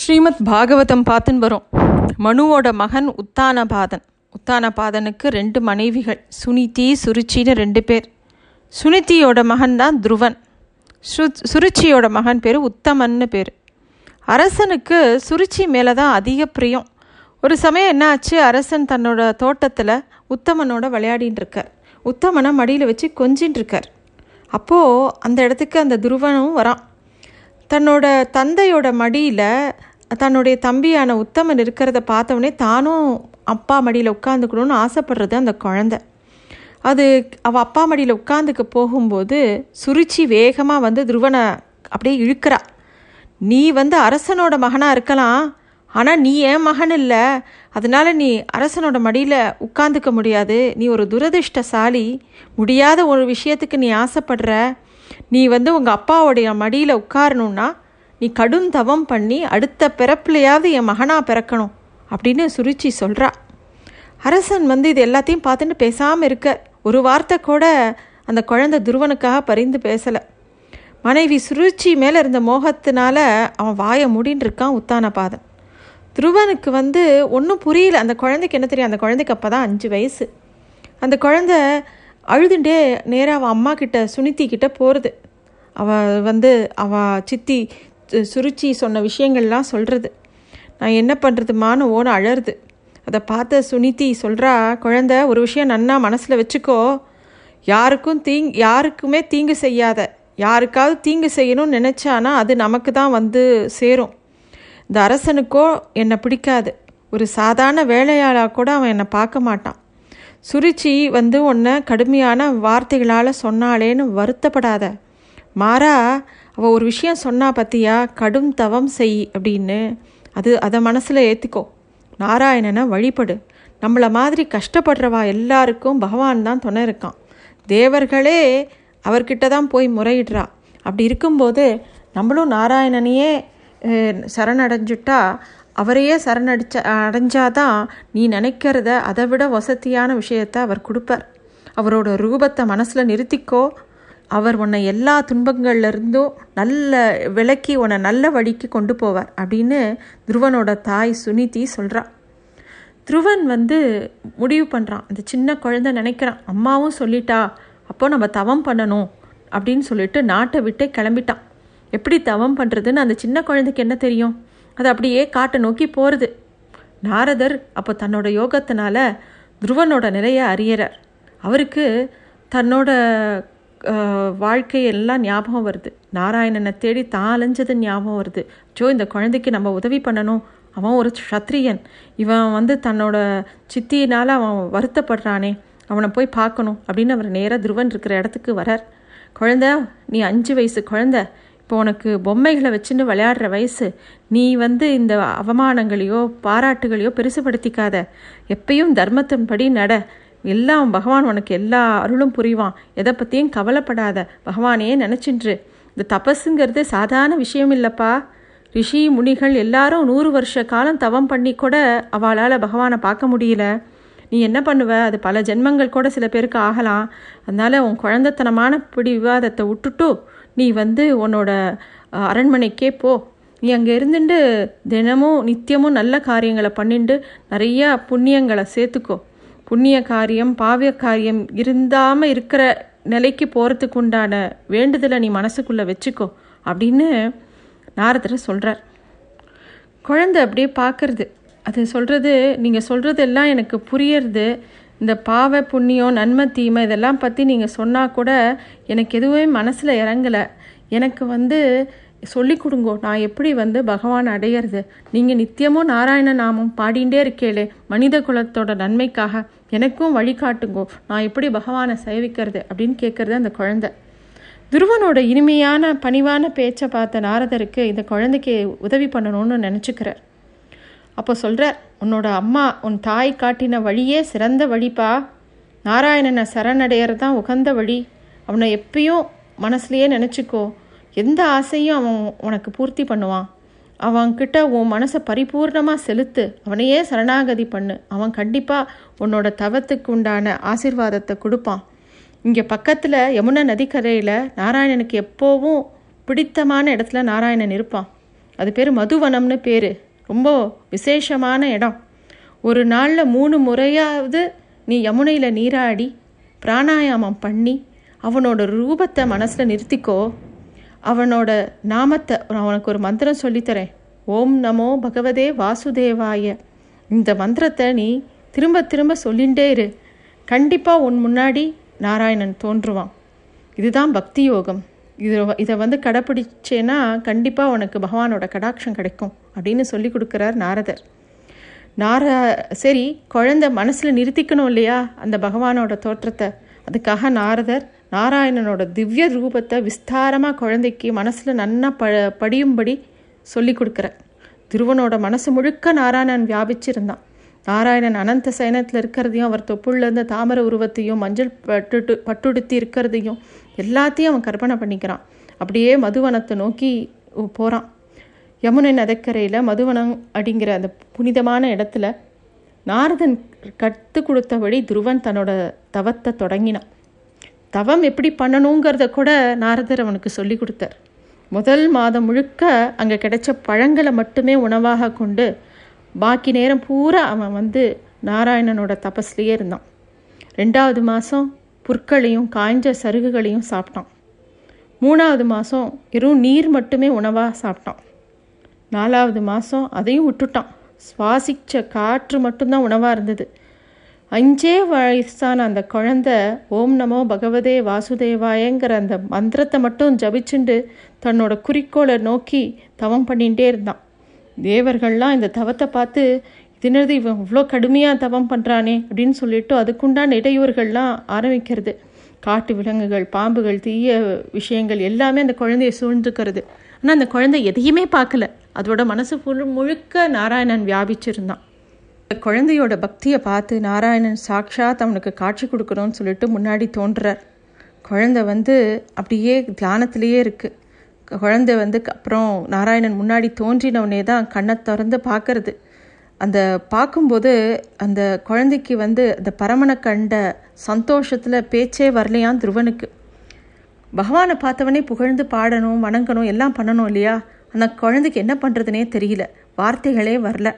ஸ்ரீமத் பாகவதம் பார்த்துன்னு வரும். மனுவோட மகன் உத்தானபாதன். உத்தானபாதனுக்கு ரெண்டு மனைவிகள். சுனிதி சுருச்சின்னு ரெண்டு பேர். சுனிதியோட மகன் தான் துருவன். சு சுருச்சியோட மகன் பேர் உத்தமன்னு பேர். அரசனுக்கு சுருச்சி மேலே தான் அதிக பிரியம். ஒரு சமயம் என்னாச்சு? அரசன் தன்னோட தோட்டத்தில் உத்தமனோட விளையாடின்னு இருக்கார் உத்தமனை மடியில் வச்சு கொஞ்சின்னு இருக்கார் அப்போது அந்த இடத்துக்கு அந்த துருவனும் வரான். தன்னோட தந்தையோட மடியில் தன்னுடைய தம்பியான உத்தமன் இருக்கிறத பார்த்தவொடனே தானும் அப்பா மடியில் உட்காந்துக்கணும்னு ஆசைப்படுறது அந்த குழந்த. அது அவள் அப்பா மடியில் உட்காந்துக்க போகும்போது சுருச்சி வேகமாக வந்து துருவனை அப்படியே இழுக்கிறா. நீ வந்து அரசனோட மகனாக இருக்கலாம். ஆனால் நீ ஏன் மகன் இல்லை? அதனால் நீ அரசனோட மடியில் உட்காந்துக்க முடியாது. நீ ஒரு துரதிர்ஷ்டசாலி. முடியாத ஒரு விஷயத்துக்கு நீ ஆசைப்படுற. நீ வந்து உங்கள் அப்பாவுடைய மடியில் உட்காரணுன்னா நீ கடும் தவம் பண்ணி அடுத்த பிறப்புலையாவது என் மகனாக பிறக்கணும் அப்படின்னு சுருச்சி சொல்கிறா அரசன் வந்து இது எல்லாத்தையும் பார்த்துட்டு பேசாமல் இருக்க. ஒரு வார்த்தை கூட அந்த குழந்தை துருவனுக்காக பரிந்து பேசலை. மனைவி சுருச்சி மேலே இருந்த மோகத்தினால அவன் வாயை முடின்னு இருக்கான் உத்தானபாதன். துருவனுக்கு வந்து ஒன்றும் புரியல. அந்த குழந்தைக்கு என்ன தெரியும்? அந்த குழந்தைக்கு அப்போ தான் அஞ்சு வயசு. அந்த குழந்த அழுதுண்டே நேராக அவள் அம்மா கிட்ட சுனித்தி கிட்ட போகிறது அவள் வந்து அவள் சித்தி சுருச்சி சொன்ன விஷயங்கள்லாம் சொல்கிறது நான் என்ன பண்ணுறதுமான்னு ஓன அழருது அதை பார்த்த சுனிதி சொல்கிறா குழந்த ஒரு விஷயம் நன்னா மனசில் வச்சுக்கோ. யாருக்கும் தீங் யாருக்குமே தீங்கு செய்யாத. யாருக்காவது தீங்கு செய்யணும்னு நினச்சானா அது நமக்கு தான் வந்து சேரும். இந்த அரசனுக்கோ என்னை பிடிக்காது. ஒரு சாதாரண வேலையாளாக கூட அவன் என்னை பார்க்க மாட்டான். சுருச்சி வந்து உன்னை கடுமையான வார்த்தைகளால் சொன்னாலேன்னு வருத்தப்படாத. மாறா அவள் ஒரு விஷயம் சொன்னா பற்றியா கடும் தவம் செய் அப்படின்னு. அது அதை மனசில் ஏற்றிக்கோ நாராயணனை வழிபடு. நம்மளை மாதிரி கஷ்டப்படுறவா எல்லாருக்கும் பகவான் தான் துணை இருக்கான். தேவர்களே அவர்கிட்ட தான் போய் முறையிடுறா. அப்படி இருக்கும்போது நம்மளும் நாராயணனையே சரணடைஞ்சுட்டா அவரையே சரணடிச்ச அடைஞ்சாதான் நீ நினைக்கிறத அதை விட வசதியான விஷயத்தை அவர் கொடுப்பார். அவரோட ரூபத்தை மனசில் நிறுத்திக்கோ. அவர் உன்னை எல்லா துன்பங்கள்லேருந்தும் நல்ல விளக்கி உன்னை நல்ல வழிக்கு கொண்டு போவார் அப்படின்னு துருவனோட தாய் சுனிதி சொல்கிறா துருவன் வந்து முடிவு பண்ணுறான் அந்த சின்ன குழந்தை நினைக்கிறான். அம்மாவும் சொல்லிட்டா. அப்போ நம்ம தவம் பண்ணணும். அப்படின்னு சொல்லிட்டு நாட்டை விட்டே கிளம்பிட்டான். எப்படி தவம் பண்ணுறதுன்னு அந்த சின்ன குழந்தைக்கு என்ன தெரியும்? அது அப்படியே காட்டை நோக்கி போகிறது நாரதர் அப்போ தன்னோட யோகத்தினால துருவனோட நிலையை அறியறார். அவருக்கு தன்னோட வாழ்க்கையெல்லாம் ஞாபகம் வருது. நாராயணனை தேடி தான் அலைஞ்சது ஞாபகம் வருது. ஜோ இந்த குழந்தைக்கு நம்ம உதவி பண்ணணும். அவன் ஒரு சத்திரியன். இவன் வந்து தன்னோட சித்தியினால் அவன் வருத்தப்படுறானே. அவனை போய் பார்க்கணும் அப்படின்னு அவர் நேராக துருவன் இருக்கிற இடத்துக்கு வரார் குழந்த நீ அஞ்சு வயசு குழந்த. இப்போ உனக்கு பொம்மைகளை வச்சுன்னு விளையாடுற வயசு நீ வந்து இந்த அவமானங்களையோ பாராட்டுகளையோ பெருசுபடுத்திக்காத. எப்பயும் தர்மத்தின்படி நட. எல்லாம் பகவான் உனக்கு எல்லா அருளும் புரிவான். எதை பற்றியும் கவலைப்படாத. பகவானையே நினச்சின்று. இந்த தபஸுங்கிறது சாதாரண விஷயம் இல்லைப்பா. ரிஷி முனிகள் எல்லாரும் நூறு வருஷ காலம் தவம் பண்ணி கூட அவளால் பகவானை பார்க்க முடியல. நீ என்ன பண்ணுவ? அது பல ஜென்மங்கள் கூட சில பேருக்கு ஆகலாம். அதனால் உன் குழந்தைத்தனமான பிடி விவாதத்தை விட்டுட்டு நீ வந்து உன்னோட அரண்மனைக்கே போ. நீ அங்கே இருந்துட்டு தினமும் நித்தியமும் நல்ல காரியங்களை பண்ணிட்டு நிறையா புண்ணியங்களை சேர்த்துக்கோ புண்ணிய காரியம் பாவிய காரியம் இருந்தாமல் இருக்கிற நிலைக்கு போகிறதுக்கு உண்டான வேண்டுதலை நீ மனசுக்குள்ளே வச்சுக்கோ அப்படின்னு நாரதர் சொல்கிறார் குழந்தை அப்படியே பார்க்கறது அது சொல்கிறது நீங்கள் சொல்கிறதெல்லாம் எனக்கு புரியறது. இந்த பாவ புண்ணியம் நன்மை தீமை இதெல்லாம் பற்றி நீங்கள் சொன்னால் கூட எனக்கு எதுவுமே மனசில் இறங்கலை. எனக்கு வந்து சொல்லி கொடுங்கோ நான் எப்படி வந்து பகவான் அடையிறது? நீங்கள் நித்தியமும் நாராயண நாமம் பாடிண்டே இருக்கேளே மனித குலத்தோட நன்மைக்காக எனக்கும் வழிகாட்டுங்கோ நான் எப்படி பகவானை சேவிக்கிறது அப்படின்னு கேட்குறது அந்த குழந்தை. துருவனோட இனிமையான பணிவான பேச்சை பார்த்த நாரதருக்கு இந்த குழந்தைக்கு உதவி பண்ணணும்னு நினச்சிக்கிறார். அப்போ சொல்கிறார் உன்னோட அம்மா உன் தாய் காட்டின வழியே சிறந்த வழிப்பா? நாராயணனை சரணடையிறது தான் உகந்த வழி. அவனை எப்பயும் மனசுலையே நினச்சிக்கோ. எந்த ஆசையும் அவன் உனக்கு பூர்த்தி பண்ணுவான். அவன்கிட்ட உன் மனசை பரிபூர்ணமாக செலுத்து. அவனையே சரணாகதி பண்ணு. அவன் கண்டிப்பாக உன்னோட தவத்துக்கு உண்டான ஆசிர்வாதத்தை கொடுப்பான். இங்கே பக்கத்தில் யமுனா நதிக்கரையில் நாராயணனுக்கு எப்போவும் பிடித்தமான இடத்துல நாராயணன் இருப்பான். அது பேர் மதுவனம்னு பேர். ரொம்ப விசேஷமான இடம். ஒரு நாளில் மூணு முறையாவது நீ யமுனையில் நீராடி பிராணாயாமம் பண்ணி அவனோட ரூபத்தை மனசில் நிறுத்திக்கோ. அவனோட நாமத்தை அவனுக்கு ஒரு மந்திரம் சொல்லித்தரேன். ஓம் நமோ பகவதே வாசுதேவாய. இந்த மந்திரத்தை நீ திரும்ப திரும்ப சொல்லிகிட்டே இரு. கண்டிப்பாக உன் முன்னாடி நாராயணன் தோன்றுவான். இதுதான் பக்தி யோகம். இது இதை வந்து கடைப்பிடிச்சேன்னா கண்டிப்பாக உனக்கு பகவானோட கடாட்சம் கிடைக்கும் அப்படின்னு சொல்லி கொடுக்குறார் நாரதர். நார சரி குழந்த மனசில் நிறுத்திக்கணும் இல்லையா அந்த பகவானோட தோற்றத்தை? அதுக்காக நாரதர் நாராயணனோட திவ்ய ரூபத்தை விஸ்தாரமாக குழந்தைக்கு மனசில் நன்னா ப படியும்படி சொல்லி கொடுக்குற திருவனோட மனசு முழுக்க நாராயணன் வியாபிச்சிருந்தான். நாராயணன் அனந்த சயனத்தில் இருக்கிறதையும் அவர் தொப்புள்ளேருந்து தாமர உருவத்தையும் மஞ்சள் பட்டுட்டு பட்டுடுத்தி இருக்கிறதையும் எல்லாத்தையும் அவன் கற்பனை பண்ணிக்கிறான். அப்படியே மதுவனத்தை நோக்கி போகிறான் யமுனை நதக்கரையில் மதுவனம் அப்படிங்கிற அந்த புனிதமான இடத்துல நாரதன் கற்று கொடுத்தபடி துருவன் தன்னோட தவத்தை தொடங்கினான். தவம் எப்படி பண்ணணுங்கிறத கூட நாரதர் அவனுக்கு சொல்லி கொடுத்தார். முதல் மாதம் முழுக்க அங்கே கிடைச்ச பழங்களை மட்டுமே உணவாக கொண்டு பாக்கி நேரம் பூரா அவன் வந்து நாராயணனோட தபஸ்லேயே இருந்தான். ரெண்டாவது மாதம் புற்களையும் காய்ஞ்ச சருகுகளையும் சாப்பிட்டான். மூணாவது மாதம் வெறும் நீர் மட்டுமே உணவாக சாப்பிட்டான். நாலாவது மாதம் அதையும் விட்டுட்டான். சுவாசித்த காற்று மட்டும்தான் உணவாக இருந்தது. அஞ்சே வயசான அந்த குழந்த ஓம் நமோ பகவதே வாசுதேவாயங்கிற அந்த மந்திரத்தை மட்டும் ஜபிச்சுண்டு தன்னோட குறிக்கோளை நோக்கி தவம் பண்ணிகிட்டே இருந்தான். தேவர்கள்லாம் இந்த தவத்தை பார்த்து தினது இவன் இவ்வளோ கடுமையாக தவம் பண்ணுறானே அப்படின்னு சொல்லிட்டு அதுக்குண்டான இடையூறுகள்லாம் ஆரம்பிக்கிறது. காட்டு விலங்குகள் பாம்புகள் தீய விஷயங்கள் எல்லாமே அந்த குழந்தைய சூழ்ந்துக்கிறது. ஆனால் அந்த குழந்தை எதையுமே பார்க்கல. அதோட மனசு ஃபுல் முழுக்க நாராயணன் வியாபிச்சிருந்தான். குழந்தையோட பக்தியை பார்த்து நாராயணன் சாட்சாத் அவனுக்கு காட்சி கொடுக்கணும்னு சொல்லிட்டு முன்னாடி தோன்றார். குழந்தை வந்து அப்படியே தியானத்திலேயே இருக்குது குழந்தை வந்து அப்புறம் நாராயணன் முன்னாடி தோன்றினவனே தான் கண்ணை திறந்து பார்க்கறது. அந்த பார்க்கும்போது அந்த குழந்தைக்கு வந்து அந்த பரமனை கண்ட சந்தோஷத்தில் பேச்சே வரலையான் துருவனுக்கு. பகவானை பார்த்தவனே புகழ்ந்து பாடணும் வணங்கணும் எல்லாம் பண்ணணும் இல்லையா? அந்த குழந்தைக்கு என்ன பண்ணுறதுனே தெரியல. வார்த்தைகளே வரல.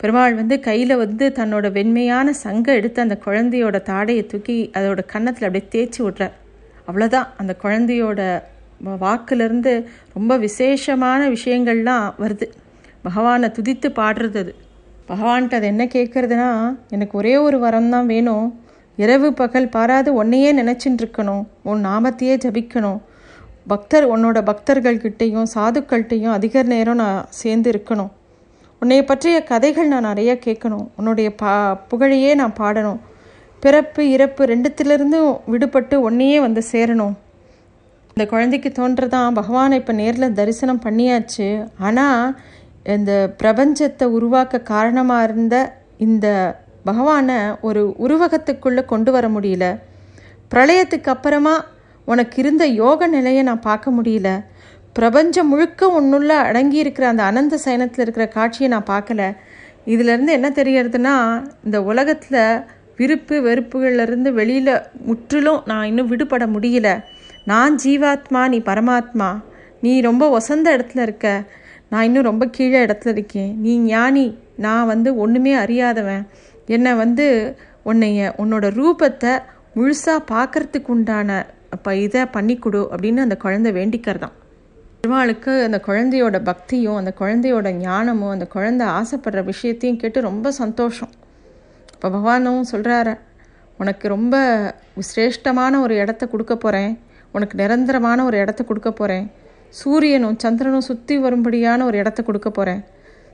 பெருமாள் வந்து கையில் வந்து தன்னோட வெண்மையான சங்க எடுத்து அந்த குழந்தையோட தாடையை தூக்கி அதோட கன்னத்தில் அப்படியே தேய்ச்சி விட்றார். அவ்வளோதான் அந்த குழந்தையோட வாக்குலேருந்து ரொம்ப விசேஷமான விஷயங்கள்லாம் வருது. பகவானை துதித்து பாடுறது அது. பகவான்கிட்ட அது என்ன கேட்குறதுனா எனக்கு ஒரே ஒரு வரம் தான் வேணும். இரவு பகல் பாராது உன்னையே நினச்சின்னு இருக்கணும் உன் நாமத்தையே ஜபிக்கணும். பக்தர் உன்னோட பக்தர்கள்கிட்டையும் சாதுக்கள்கிட்டையும் அதிக நேரம் நான் சேர்ந்து இருக்கணும் உன்னைய பற்றிய கதைகள் நான் நிறைய கேட்கணும். உன்னுடைய பா புகழையே நான் பாடணும். பிறப்பு இறப்பு ரெண்டுத்திலிருந்தும் விடுபட்டு ஒன்னையே வந்து சேரணும். இந்த குழந்தைக்கு தோன்றதான் பகவானை இப்போ நேரில் தரிசனம் பண்ணியாச்சு. ஆனால் இந்த பிரபஞ்சத்தை உருவாக்க காரணமாக இருந்த இந்த பகவானை ஒரு உருவகத்துக்குள்ளே கொண்டு வர முடியல. பிரளயத்துக்கு அப்புறமா உனக்கு இருந்த யோக நிலையை நான் பார்க்க முடியல. பிரபஞ்சம் முழுக்க உன்னுள்ள அடங்கி இருக்கிற அந்த அனந்த சயனத்தில் இருக்கிற காட்சியை நான் பார்க்கல. இதிலேருந்து என்ன தெரியறதுன்னா இந்த உலகத்தில் விருப்பு வெறுப்புகள்லேருந்து வெளியில் முற்றிலும் நான் இன்னும் விடுபட முடியல. நான் ஜீவாத்மா நீ பரமாத்மா. நீ ரொம்ப ஒசந்த இடத்துல இருக்க. நான் இன்னும் ரொம்ப கீழே இடத்துல இருக்கேன். நீ ஞானி. நான் வந்து ஒன்றுமே அறியாதவன். என்னை வந்து உன்னைய உன்னோட ரூபத்தை முழுசாக பார்க்கறதுக்கு உண்டான இப்போ இதை பண்ணிக்கொடு அப்படின்னு அந்த குழந்தை வேண்டிக்கிறதான். பெருமாளுக்கு அந்த குழந்தையோட பக்தியும் அந்த குழந்தையோட ஞானமும் அந்த குழந்தை ஆசைப்படுற விஷயத்தையும் கேட்டு ரொம்ப சந்தோஷம். இப்போ பகவானும் சொல்கிறாரு உனக்கு ரொம்ப சிரேஷ்டமான ஒரு இடத்த கொடுக்க போகிறேன் உனக்கு நிரந்தரமான ஒரு இடத்த கொடுக்க போகிறேன் சூரியனும் சந்திரனும் சுற்றி வரும்படியான ஒரு இடத்த கொடுக்க போகிறேன்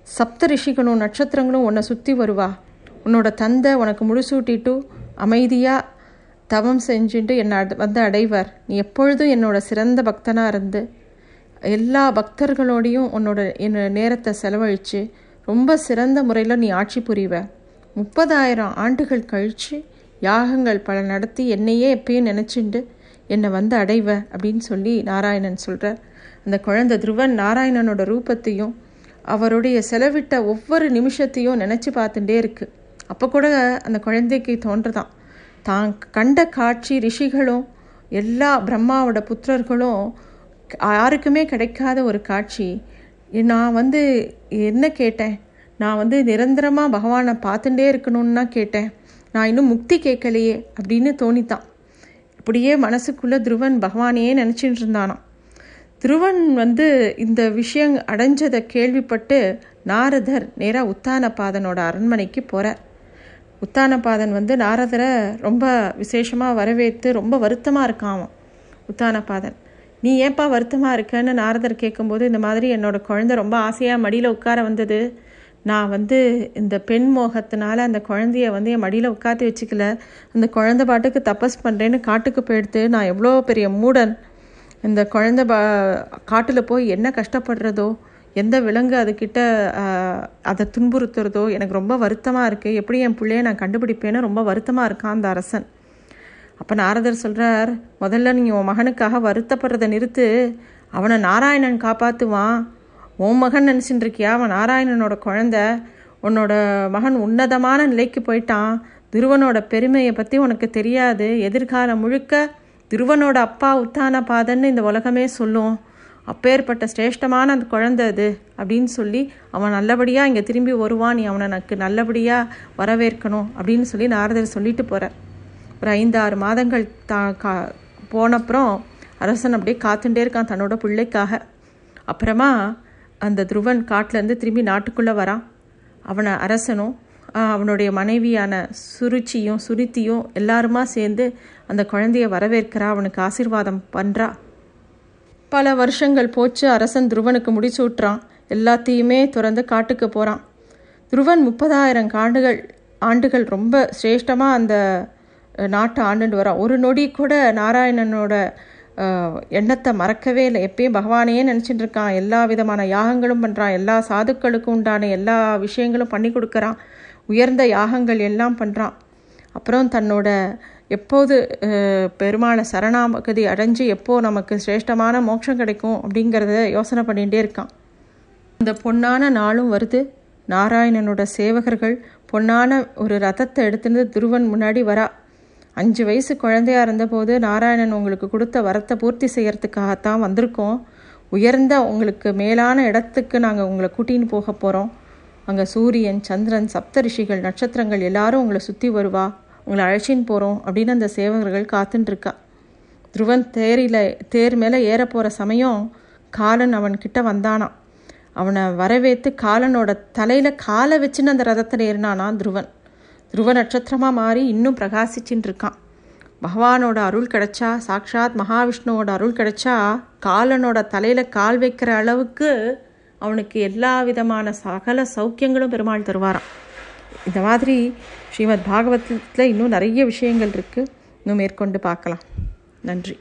சப்த ரிஷிகளும் நட்சத்திரங்களும் உன்னை சுற்றி வருவா. உன்னோட தந்தை உனக்கு முடிசூட்டிட்டு அமைதியாக தவம் செஞ்சுட்டு என்னை வந்து அடைவார். நீ எப்பொழுதும் என்னோட சிறந்த பக்தனாக இருந்து எல்லா பக்தர்களோடையும் உன்னோட என்னோட நேரத்தை செலவழித்து ரொம்ப சிறந்த முறையில் நீ ஆட்சி புரிவ. முப்பதாயிரம் ஆண்டுகள் கழித்து யாகங்கள் பல நடத்தி என்னையே எப்பயும் நினச்சிண்டு என்னை வந்து அடைவ அப்படின்னு சொல்லி நாராயணன் சொல்கிறார் அந்த குழந்தை துருவன் நாராயணனோட ரூபத்தையும் அவருடைய செலவிட்ட ஒவ்வொரு நிமிஷத்தையும் நினச்சி பார்த்துட்டே இருக்குது அப்போ கூட அந்த குழந்தைக்கு தோன்றுதான். தான் கண்ட காட்சி ரிஷிகளும் எல்லா பிரம்மாவோட புத்திரர்களும் யாருக்குமே கிடைக்காத ஒரு காட்சி. நான் வந்து என்ன கேட்டேன்? நான் வந்து நிரந்தரமாக பகவானை பார்த்துட்டே இருக்கணும்னா கேட்டேன். நான் இன்னும் முக்தி கேட்கலையே அப்படின்னு தோணித்தான். இப்படியே மனசுக்குள்ளே துருவன் பகவானையே நினச்சிட்டு இருந்தானான் துருவன் வந்து இந்த விஷயம் அடைஞ்சதை கேள்விப்பட்டு நாரதர் நேராக உத்தானபாதனோட அரண்மனைக்கு போகிறார் உத்தானபாதன் வந்து நாரதரை ரொம்ப விசேஷமாக வரவேற்று ரொம்ப வருத்தமாக இருக்கான் உத்தானபாதன். நீ ஏன்பா வருத்தமாக இருக்கன்னு நாரதர் கேட்கும்போது இந்த மாதிரி என்னோடய குழந்தை ரொம்ப ஆசையாக மடியில் உட்கார வந்தது. நான் வந்து இந்த பெண் மோகத்தினால அந்த குழந்தைய வந்து என் மடியில் உட்காந்து வச்சுக்கல. அந்த குழந்தை பாட்டுக்கு தப்பஸ் பண்ணுறேன்னு காட்டுக்கு போயிடுத்து. நான் எவ்வளோ பெரிய மூடன். இந்த குழந்தை பா காட்டில் போய் என்ன கஷ்டப்படுறதோ எந்த விலங்கு அதுக்கிட்ட அதை துன்புறுத்துறதோ எனக்கு ரொம்ப வருத்தமாக இருக்குது எப்படி என் பிள்ளைய நான் கண்டுபிடிப்பேன்னு ரொம்ப வருத்தமாக இருக்கான் அந்த அரசன். அப்போ நாரதர் சொல்கிறார் முதல்ல நீங்கள் உன் மகனுக்காக வருத்தப்படுறதை நிறுத்து. அவனை நாராயணன் காப்பாற்றுவான் உன் மகன் நினச்சின்னு இருக்கியா? அவன் நாராயணனோட குழந்த. உன்னோட மகன் உன்னதமான நிலைக்கு போயிட்டான். துருவனோட பெருமையை பற்றி உனக்கு தெரியாது. எதிர்காலம் முழுக்க திருவனோட அப்பா உத்தான பாதன்னு இந்த உலகமே சொல்லும். அப்பேற்பட்ட சிரேஷ்டமான அந்த குழந்தை அது அப்படின்னு சொல்லி அவன் நல்லபடியாக இங்கே திரும்பி வருவான். நீ அவனை எனக்கு நல்லபடியாக வரவேற்கணும் அப்படின்னு சொல்லி நாரதர் சொல்லிட்டு போகிறார் ஒரு ஐந்தாறு மாதங்கள் தா கா போனப்புறம் அரசன் அப்படியே காத்துட்டே இருக்கான் தன்னோட பிள்ளைக்காக. அப்புறமா அந்த துருவன் காட்டிலேருந்து திரும்பி நாட்டுக்குள்ளே வரான். அவனை அரசனும் அவனுடைய மனைவியான சுருச்சியும் சுருத்தியும் எல்லாருமா சேர்ந்து அந்த குழந்தைய வரவேற்கிறா அவனுக்கு ஆசிர்வாதம் பண்ணுறா பல வருஷங்கள் போச்சு அரசன் துருவனுக்கு முடிச்சு விட்றான் எல்லாத்தையுமே துறந்து காட்டுக்கு போகிறான் துருவன் முப்பதாயிரம் ஆண்டுகள் ஆண்டுகள் ரொம்ப சிரேஷ்டமாக அந்த நாட்டை ஆண்டுண்டு வரான். ஒரு நொடி கூட நாராயணனோட எண்ணத்தை மறக்கவே இல்லை. எப்பயும் பகவானையே நினச்சிட்டு இருக்கான். எல்லா விதமான யாகங்களும் பண்ணுறான் எல்லா சாதுக்களுக்கும் உண்டான எல்லா விஷயங்களும் பண்ணி கொடுக்குறான். உயர்ந்த யாகங்கள் எல்லாம் பண்ணுறான் அப்புறம் தன்னோட எப்போது பெருமாளை சரணாகதி அடைஞ்சு எப்போது நமக்கு சிரேஷ்டமான மோட்சம் கிடைக்கும் அப்படிங்கிறத யோசனை பண்ணிகிட்டே இருக்கான். அந்த பொன்னான நாளும் வருது. நாராயணனோட சேவகர்கள் பொன்னான ஒரு ரதத்தை எடுத்துருந்து துருவன் முன்னாடி வரா. அஞ்சு வயசு குழந்தையா இருந்தபோது நாராயணன் உங்களுக்கு கொடுத்த வரத்தை பூர்த்தி செய்கிறதுக்காகத்தான் வந்திருக்கோம். உயர்ந்த உங்களுக்கு மேலான இடத்துக்கு நாங்கள் உங்களை கூட்டின்னு போக போகிறோம் அங்கே சூரியன் சந்திரன் சப்த ரிஷிகள் நட்சத்திரங்கள் எல்லாரும் உங்களை சுற்றி வருவா. உங்களை அழைச்சின்னு போகிறோம் அப்படின்னு அந்த சேவகர்கள் காத்துட்டுருக்கா துருவன் தேரில் தேர் மேலே ஏற போகிற சமயம் காலன் அவன் கிட்ட வந்தானான் அவனை வரவேற்று காலனோட தலையில் காலை வச்சுன்னு அந்த ரதத்தில் ஏறினானா துருவன். துருவ நட்சத்திரமாக மாறி இன்னும் பிரகாசிச்சுட்டு இருக்கான் பகவானோட அருள் கிடைச்சா சாக்ஷாத் மகாவிஷ்ணுவோட அருள் கிடைச்சா காலனோட தலையில் கால் வைக்கிற அளவுக்கு அவனுக்கு எல்லா விதமான சகல சௌக்கியங்களும் பெருமாள் தருவாராம். இந்த மாதிரி ஸ்ரீமத் பாகவதத்தில் இன்னும் நிறைய விஷயங்கள் இருக்குது இன்னும் மேற்கொண்டு பார்க்கலாம். நன்றி.